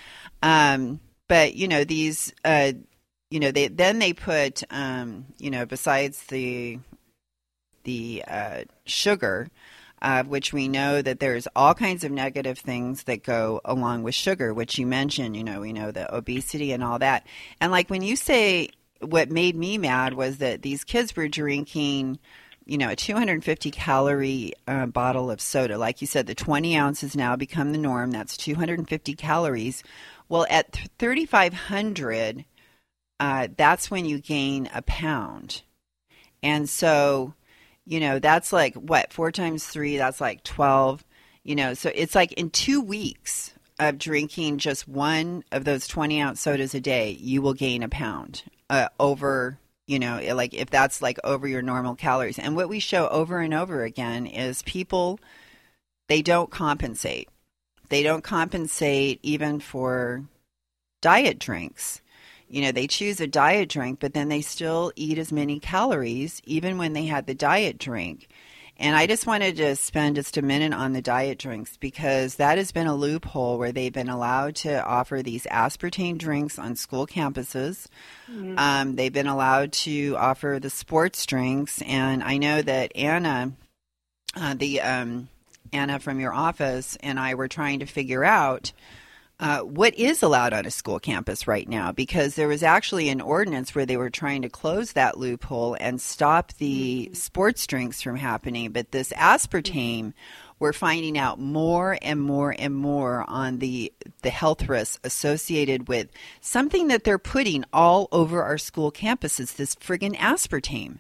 Um, but you know these, uh, you know they then they put um, you know besides the the uh, sugar, uh, which we know that there's all kinds of negative things that go along with sugar, which you mentioned. You know, we know the obesity and all that. And like when you say, what made me mad was that these kids were drinking you know, a 250 calorie uh, bottle of soda. Like you said, the 20 ounces now become the norm. That's 250 calories. Well, at 3,500, uh, that's when you gain a pound. And so, you know, that's like what, four times three, that's like 12. You know, so it's like in two weeks of drinking just one of those 20 ounce sodas a day, you will gain a pound uh, over you know, like if that's like over your normal calories. And what we show over and over again is people, they don't compensate. They don't compensate even for diet drinks. You know, they choose a diet drink, but then they still eat as many calories even when they had the diet drink. And I just wanted to spend just a minute on the diet drinks because that has been a loophole where they've been allowed to offer these aspartame drinks on school campuses. Mm-hmm. Um, they've been allowed to offer the sports drinks. And I know that Anna, uh, the um, Anna from your office, and I were trying to figure out uh, what is allowed on a school campus right now because there was actually an ordinance where they were trying to close that loophole and stop the mm-hmm. sports drinks from happening. But this aspartame we're finding out more and more and more on the the health risks associated with something that they're putting all over our school campuses this friggin' aspartame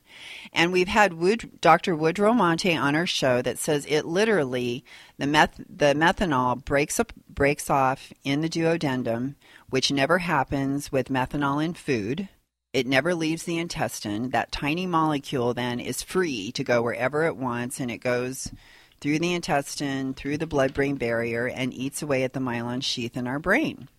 and we've had Wood, dr woodrow monte on our show that says it literally the meth the methanol breaks up breaks off in the duodenum which never happens with methanol in food it never leaves the intestine. That tiny molecule then is free to go wherever it wants, and it goes through the intestine, through the blood brain barrier, and eats away at the myelin sheath in our brain.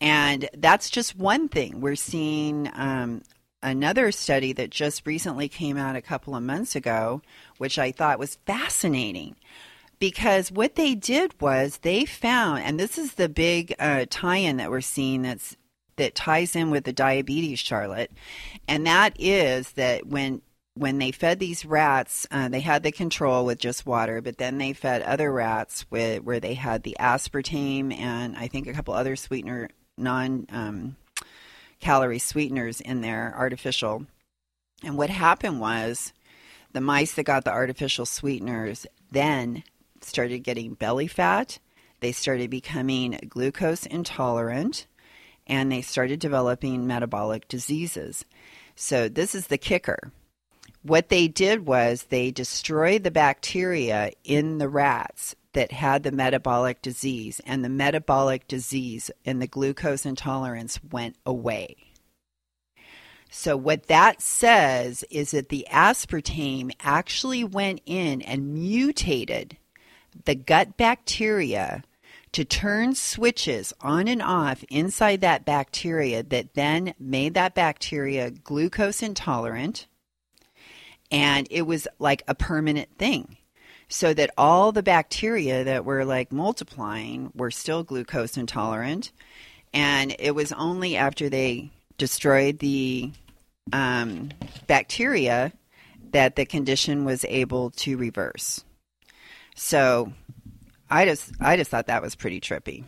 And that's just one thing. We're seeing um, another study that just recently came out a couple of months ago, which I thought was fascinating. Because what they did was they found, and this is the big uh, tie-in that we're seeing that's that ties in with the diabetes, Charlotte, and that is that when when they fed these rats, uh, they had the control with just water, but then they fed other rats with where they had the aspartame and I think a couple other sweetener non um, calorie sweeteners in there, artificial. And what happened was the mice that got the artificial sweeteners then started getting belly fat. They started becoming glucose intolerant and they started developing metabolic diseases. So, this is the kicker what they did was they destroyed the bacteria in the rats that had the metabolic disease, and the metabolic disease and the glucose intolerance went away. So, what that says is that the aspartame actually went in and mutated the gut bacteria to turn switches on and off inside that bacteria that then made that bacteria glucose intolerant and it was like a permanent thing. So that all the bacteria that were like multiplying were still glucose intolerant. And it was only after they destroyed the um, bacteria that the condition was able to reverse. So i just i just thought that was pretty trippy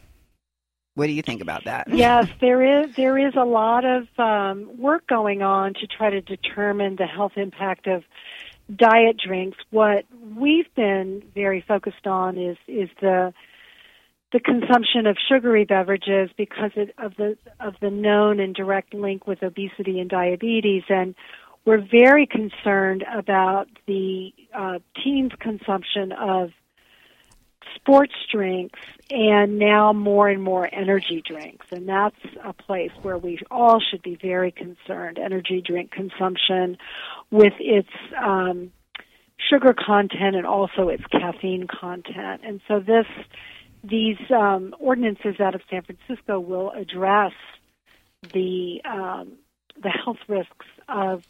what do you think about that? Yes, there is there is a lot of um, work going on to try to determine the health impact of diet drinks. What we've been very focused on is is the the consumption of sugary beverages because of the of the known and direct link with obesity and diabetes and we're very concerned about the uh, teens' consumption of sports drinks and now more and more energy drinks. And that's a place where we all should be very concerned. Energy drink consumption with its um, sugar content and also its caffeine content. And so this these um, ordinances out of San Francisco will address the um, the health risks of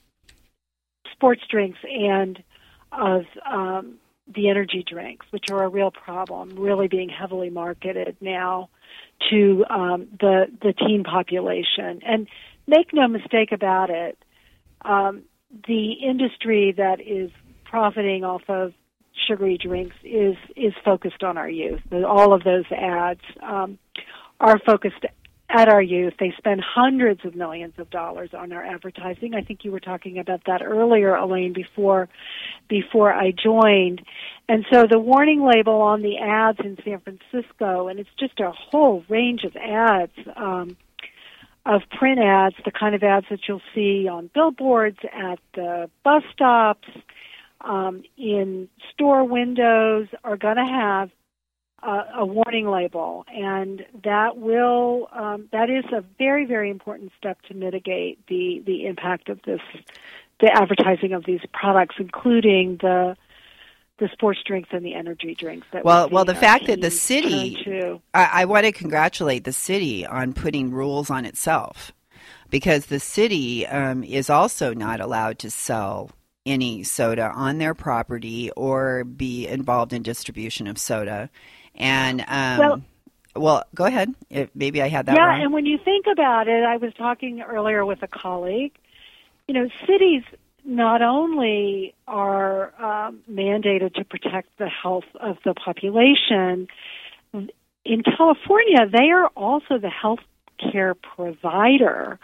sports drinks and of um, the energy drinks, which are a real problem, really being heavily marketed now to um, the the teen population. And make no mistake about it, um, the industry that is profiting off of sugary drinks is is focused on our youth. All of those ads um, are focused at our youth. They spend hundreds of millions of dollars on our advertising. I think you were talking about that earlier, Elaine, before before I joined. And so the warning label on the ads in San Francisco, and it's just a whole range of ads. Um, of print ads, the kind of ads that you'll see on billboards, at the bus stops, um, in store windows, are going to have uh, a warning label, and that will um, that is a very very important step to mitigate the the impact of this the advertising of these products, including the the sports drinks and the energy drinks. That well, we well, the fact that the city I, I want to congratulate the city on putting rules on itself, because the city um, is also not allowed to sell any soda on their property or be involved in distribution of soda. And um, Well- well, go ahead. If, maybe I had that yeah, wrong. and when you think about it, I was talking earlier with a colleague. You know, cities not only are um, mandated to protect the health of the population, in California, they are also the health care provider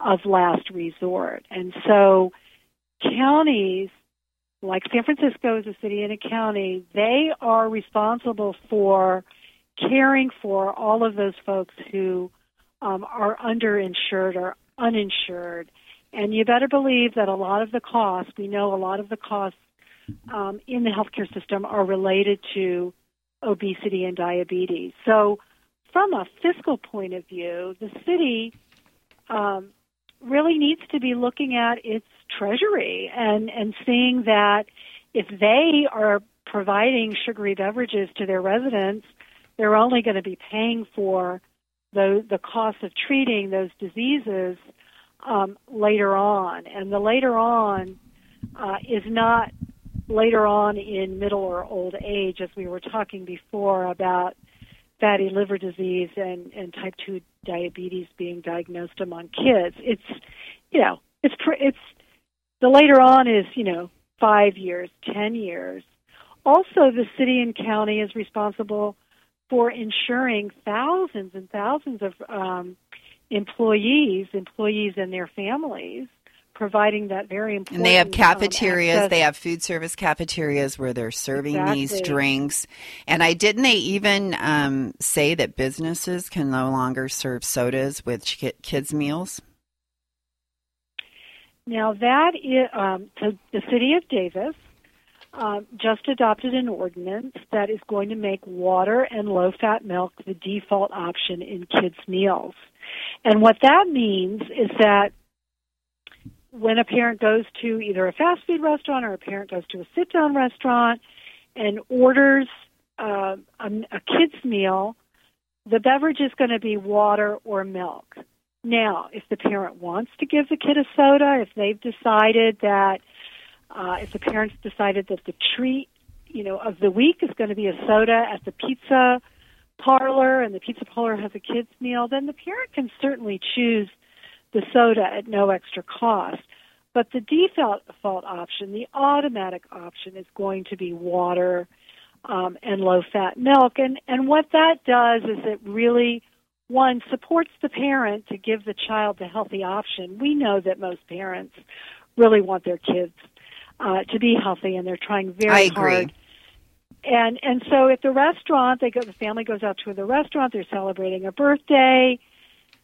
of last resort. And so counties like San Francisco is a city and a county, they are responsible for caring for all of those folks who um, are underinsured or uninsured. And you better believe that a lot of the costs, we know a lot of the costs um, in the healthcare system are related to obesity and diabetes. So, from a fiscal point of view, the city um, really needs to be looking at its treasury and, and seeing that if they are providing sugary beverages to their residents, they're only going to be paying for the the cost of treating those diseases um, later on, and the later on uh, is not later on in middle or old age, as we were talking before about fatty liver disease and, and type two diabetes being diagnosed among kids. It's you know it's it's the later on is you know five years, ten years. Also, the city and county is responsible for insuring thousands and thousands of um, employees, employees and their families, providing that very important. And they have um, cafeterias. access- they have food service cafeterias where they're serving these drinks. And I didn't they even um, say that businesses can no longer serve sodas with ki- kids' meals? Now that is um, the city of Davis um, just adopted an ordinance that is going to make water and low-fat milk the default option in kids' meals. And what that means is that when a parent goes to either a fast food restaurant or a parent goes to a sit-down restaurant and orders uh, a, a kid's meal, the beverage is going to be water or milk. Now, if the parent wants to give the kid a soda, if they've decided that, uh, if the parents decided that the treat, you know, of the week is going to be a soda at the pizza parlor and the pizza parlor has a kids meal, then the parent can certainly choose the soda at no extra cost. But the default default option, the automatic option, is going to be water um, and low fat milk. And, and what that does is it really, one, supports the parent to give the child the healthy option. We know that most parents really want their kids uh, to be healthy and they're trying very I agree. hard. And and so at the restaurant, they go. The family goes out to the restaurant. They're celebrating a birthday,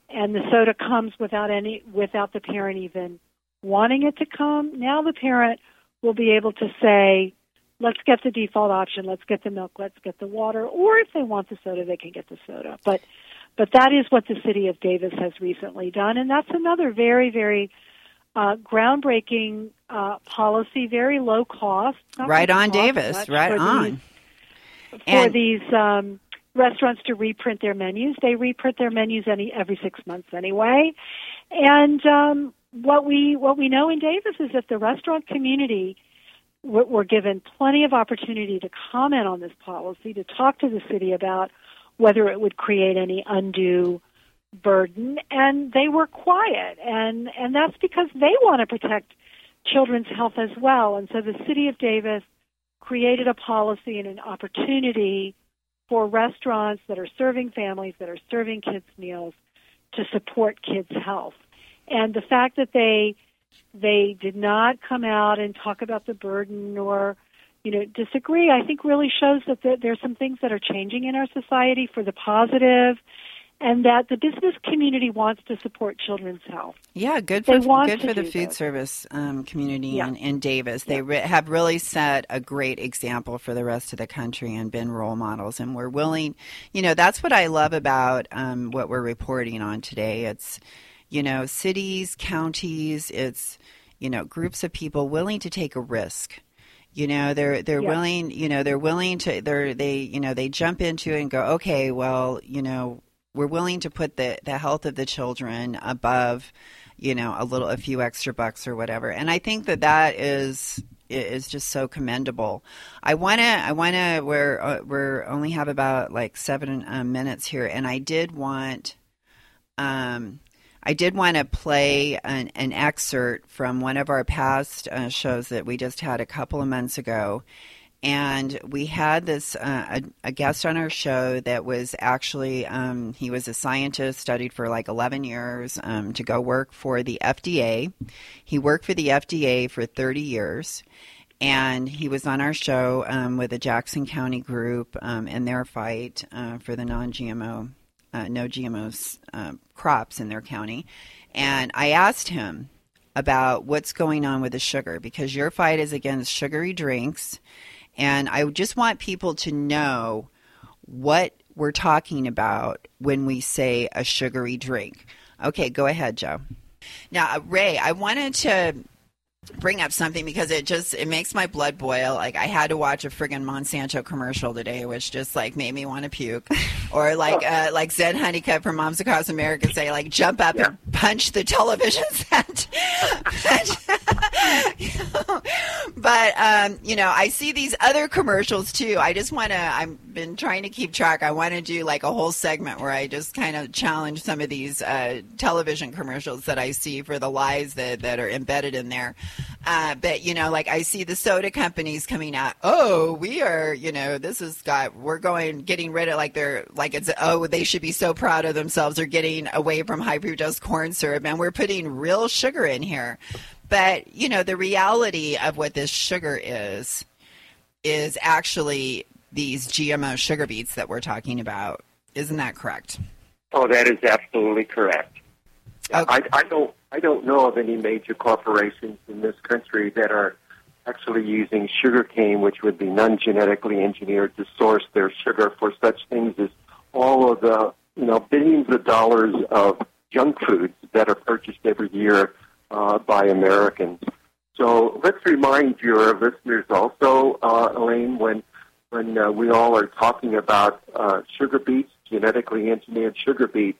and the soda comes without any without the parent even wanting it to come. Now the parent will be able to say, "Let's get the default option. Let's get the milk. Let's get the water." Or if they want the soda, they can get the soda. But but that is what the city of Davis has recently done, and that's another very very uh, groundbreaking uh, policy. Very low cost. Right on, cost Davis. much Right on. For And- these um, restaurants to reprint their menus. They reprint their menus any every six months anyway. And um, what we what we know in Davis is that the restaurant community were, were given plenty of opportunity to comment on this policy, to talk to the city about whether it would create any undue burden, and they were quiet, and and that's because they want to protect children's health as well. And so the city of Davis created a policy and an opportunity for restaurants that are serving families, that are serving kids meals, to support kids' health. And the fact that they they did not come out and talk about the burden or you know disagree i think really shows that there, there's some things that are changing in our society for the positive and that the business community wants to support children's health Yeah, good for good for the food this. service um, community Yeah. Davis. They re- have really set a great example for the rest of the country and been role models. And we're willing, you know, that's what I love about um, what we're reporting on today. It's, you know, cities, counties, it's, you know, groups of people willing to take a risk. You know, they're they're Yeah. willing. You know, they're willing to. They're they. You know, they jump into it and go, okay, well, you know, we're willing to put the the health of the children above, you know, a little, a few extra bucks or whatever. And I think that that is is just so commendable. I wanna, I wanna. We're uh, we're only have about like seven um, minutes here, and I did want. Um, I did want to play an, an excerpt from one of our past uh, shows that we just had a couple of months ago. And we had this uh, a, a guest on our show that was actually um, he was a scientist, studied for like 11 years um, to go work for the FDA. He worked for the FDA for 30 years, and he was on our show um, with the Jackson County group um, in their fight uh, for the non-GMO, uh, no GMOs uh, crops in their county. And I asked him about what's going on with the sugar because your fight is against sugary drinks, and I just want people to know what we're talking about when we say a sugary drink. Okay, go ahead, Joe. Now, uh, Ray, I wanted to bring up something because it just it makes my blood boil. Like I had to watch a friggin' Monsanto commercial today, which just like made me want to puke. Or like uh, like Zen Honeycutt from Moms Across America say, like jump up and punch the television set. but um, you know, I see these other commercials too. I just want to. I've been trying to keep track. I want to do like a whole segment where I just kind of challenge some of these uh, television commercials that I see for the lies that that are embedded in there. Uh, but you know, like I see the soda companies coming out. Oh, we are. You know, this has got. We're going getting rid of like they're like it's. Oh, they should be so proud of themselves. They're getting away from high fructose corn syrup, and we're putting real sugar in here. But you know, the reality of what this sugar is is actually these GMO sugar beets that we're talking about. Isn't that correct? Oh, that is absolutely correct. I, I don't I don't know of any major corporations in this country that are actually using sugarcane, which would be non-genetically engineered, to source their sugar for such things as all of the you know billions of dollars of junk foods that are purchased every year uh, by Americans. So let's remind your listeners also, uh, Elaine, when when uh, we all are talking about uh, sugar beets, genetically engineered sugar beets,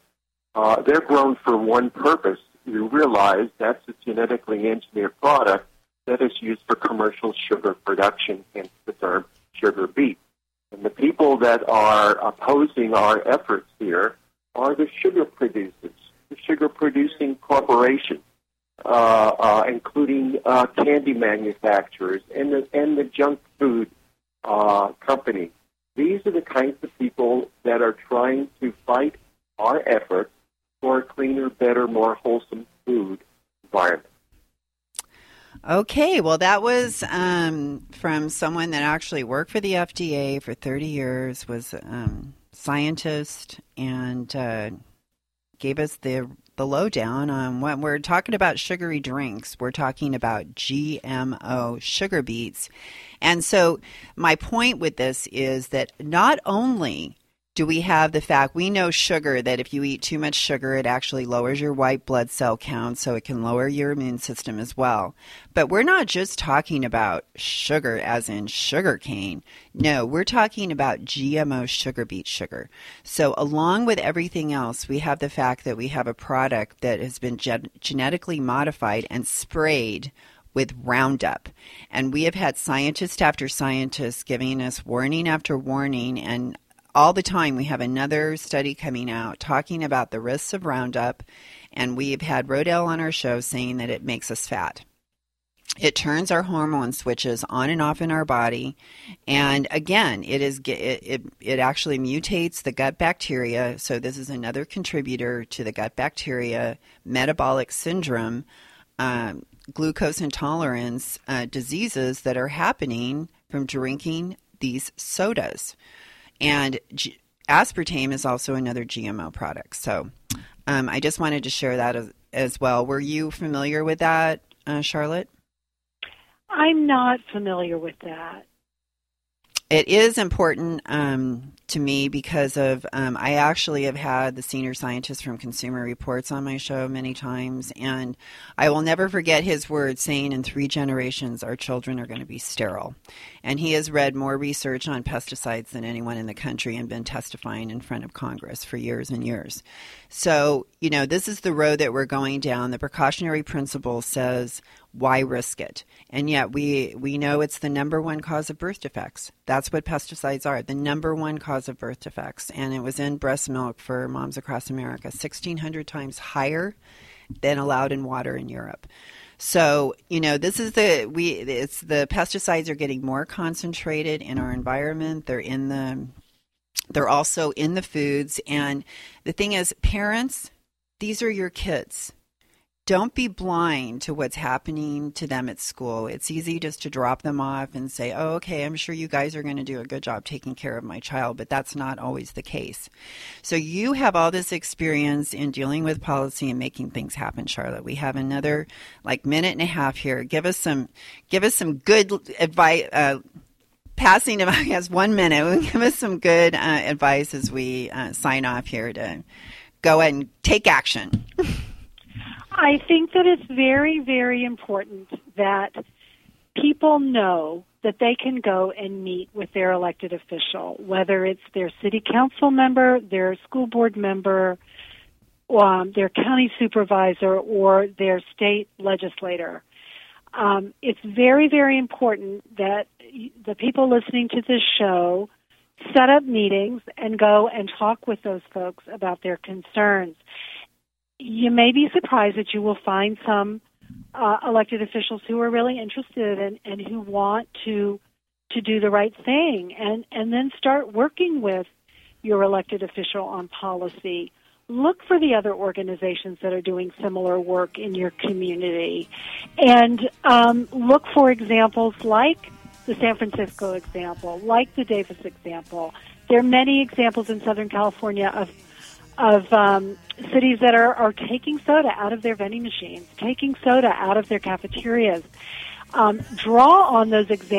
uh, they're grown for one purpose. You realize that's a genetically engineered product that is used for commercial sugar production, hence the term sugar beet. And the people that are opposing our efforts here are the sugar producers, the sugar producing corporations, including uh, candy manufacturers and the, and the junk food uh, companies. These are the kinds of people that are trying to fight our efforts for a cleaner, better, more wholesome food environment. Okay, well, that was um, from someone that actually worked for the FDA for 30 years, was um, scientist, and uh, gave us the the lowdown on when we're talking about sugary drinks. We're talking about GMO sugar beets, and so my point with this is that not only do we have the fact we know sugar that if you eat too much sugar it actually lowers your white blood cell count so it can lower your immune system as well but we're not just talking about sugar as in sugar cane no we're talking about gmo sugar beet sugar so along with everything else we have the fact that we have a product that has been gen- genetically modified and sprayed with Roundup. And we have had scientist after scientist giving us warning after warning. And all the time we have another study coming out talking about the risks of Roundup. And we've had Rodell on our show saying that it makes us fat. it turns our hormone switches on and off in our body and again it is it, it, it actually mutates the gut bacteria so this is another contributor to the gut bacteria metabolic syndrome um, glucose intolerance uh, diseases that are happening from drinking these sodas and G- aspartame is also another gmo product. So um, i just wanted to share that as, as well. Were you familiar with that uh, charlotte? I'm not familiar with that. It is important um, to me because of um, I actually have had the senior scientist from Consumer Reports on my show many times, and I will never forget his words saying, "In three generations, our children are going to be sterile." And he has read more research on pesticides than anyone in the country and been testifying in front of Congress for years and years. So, you know, this is the road that we're going down. The precautionary principle says why risk it? And yet we we know it's the number one cause of birth defects. That's what pesticides are, the number one cause of birth defects. And it was in breast milk for moms across America, 1600 times higher than allowed in water in Europe. So, you know, this is the we it's the pesticides are getting more concentrated in our environment. They're in the they're also in the foods and the thing is parents, these are your kids don't be blind to what's happening to them at school. It's easy just to drop them off and say, oh, okay, I'm sure you guys are going to do a good job taking care of my child, but that's not always the case. So you have all this experience in dealing with policy and making things happen, Charlotte. We have another like minute and a half here. Give us some, give us some good advice. Uh, passing about yes one minute give us some good uh, advice as we uh, sign off here to go ahead and take action I think that it's very, very important that people know that they can go and meet with their elected official, whether it's their city council member, their school board member, um, their county supervisor, or their state legislator. Um, it's very, very important that the people listening to this show set up meetings and go and talk with those folks about their concerns you may be surprised that you will find some uh, elected officials who are really interested and, and who want to to do the right thing and and then start working with your elected official on policy look for the other organizations that are doing similar work in your community and um, look for examples like the San Francisco example, like the Davis example. There are many examples in Southern California of of um, cities that are, are taking soda out of their vending machines, taking soda out of their cafeterias. Um, draw on those examples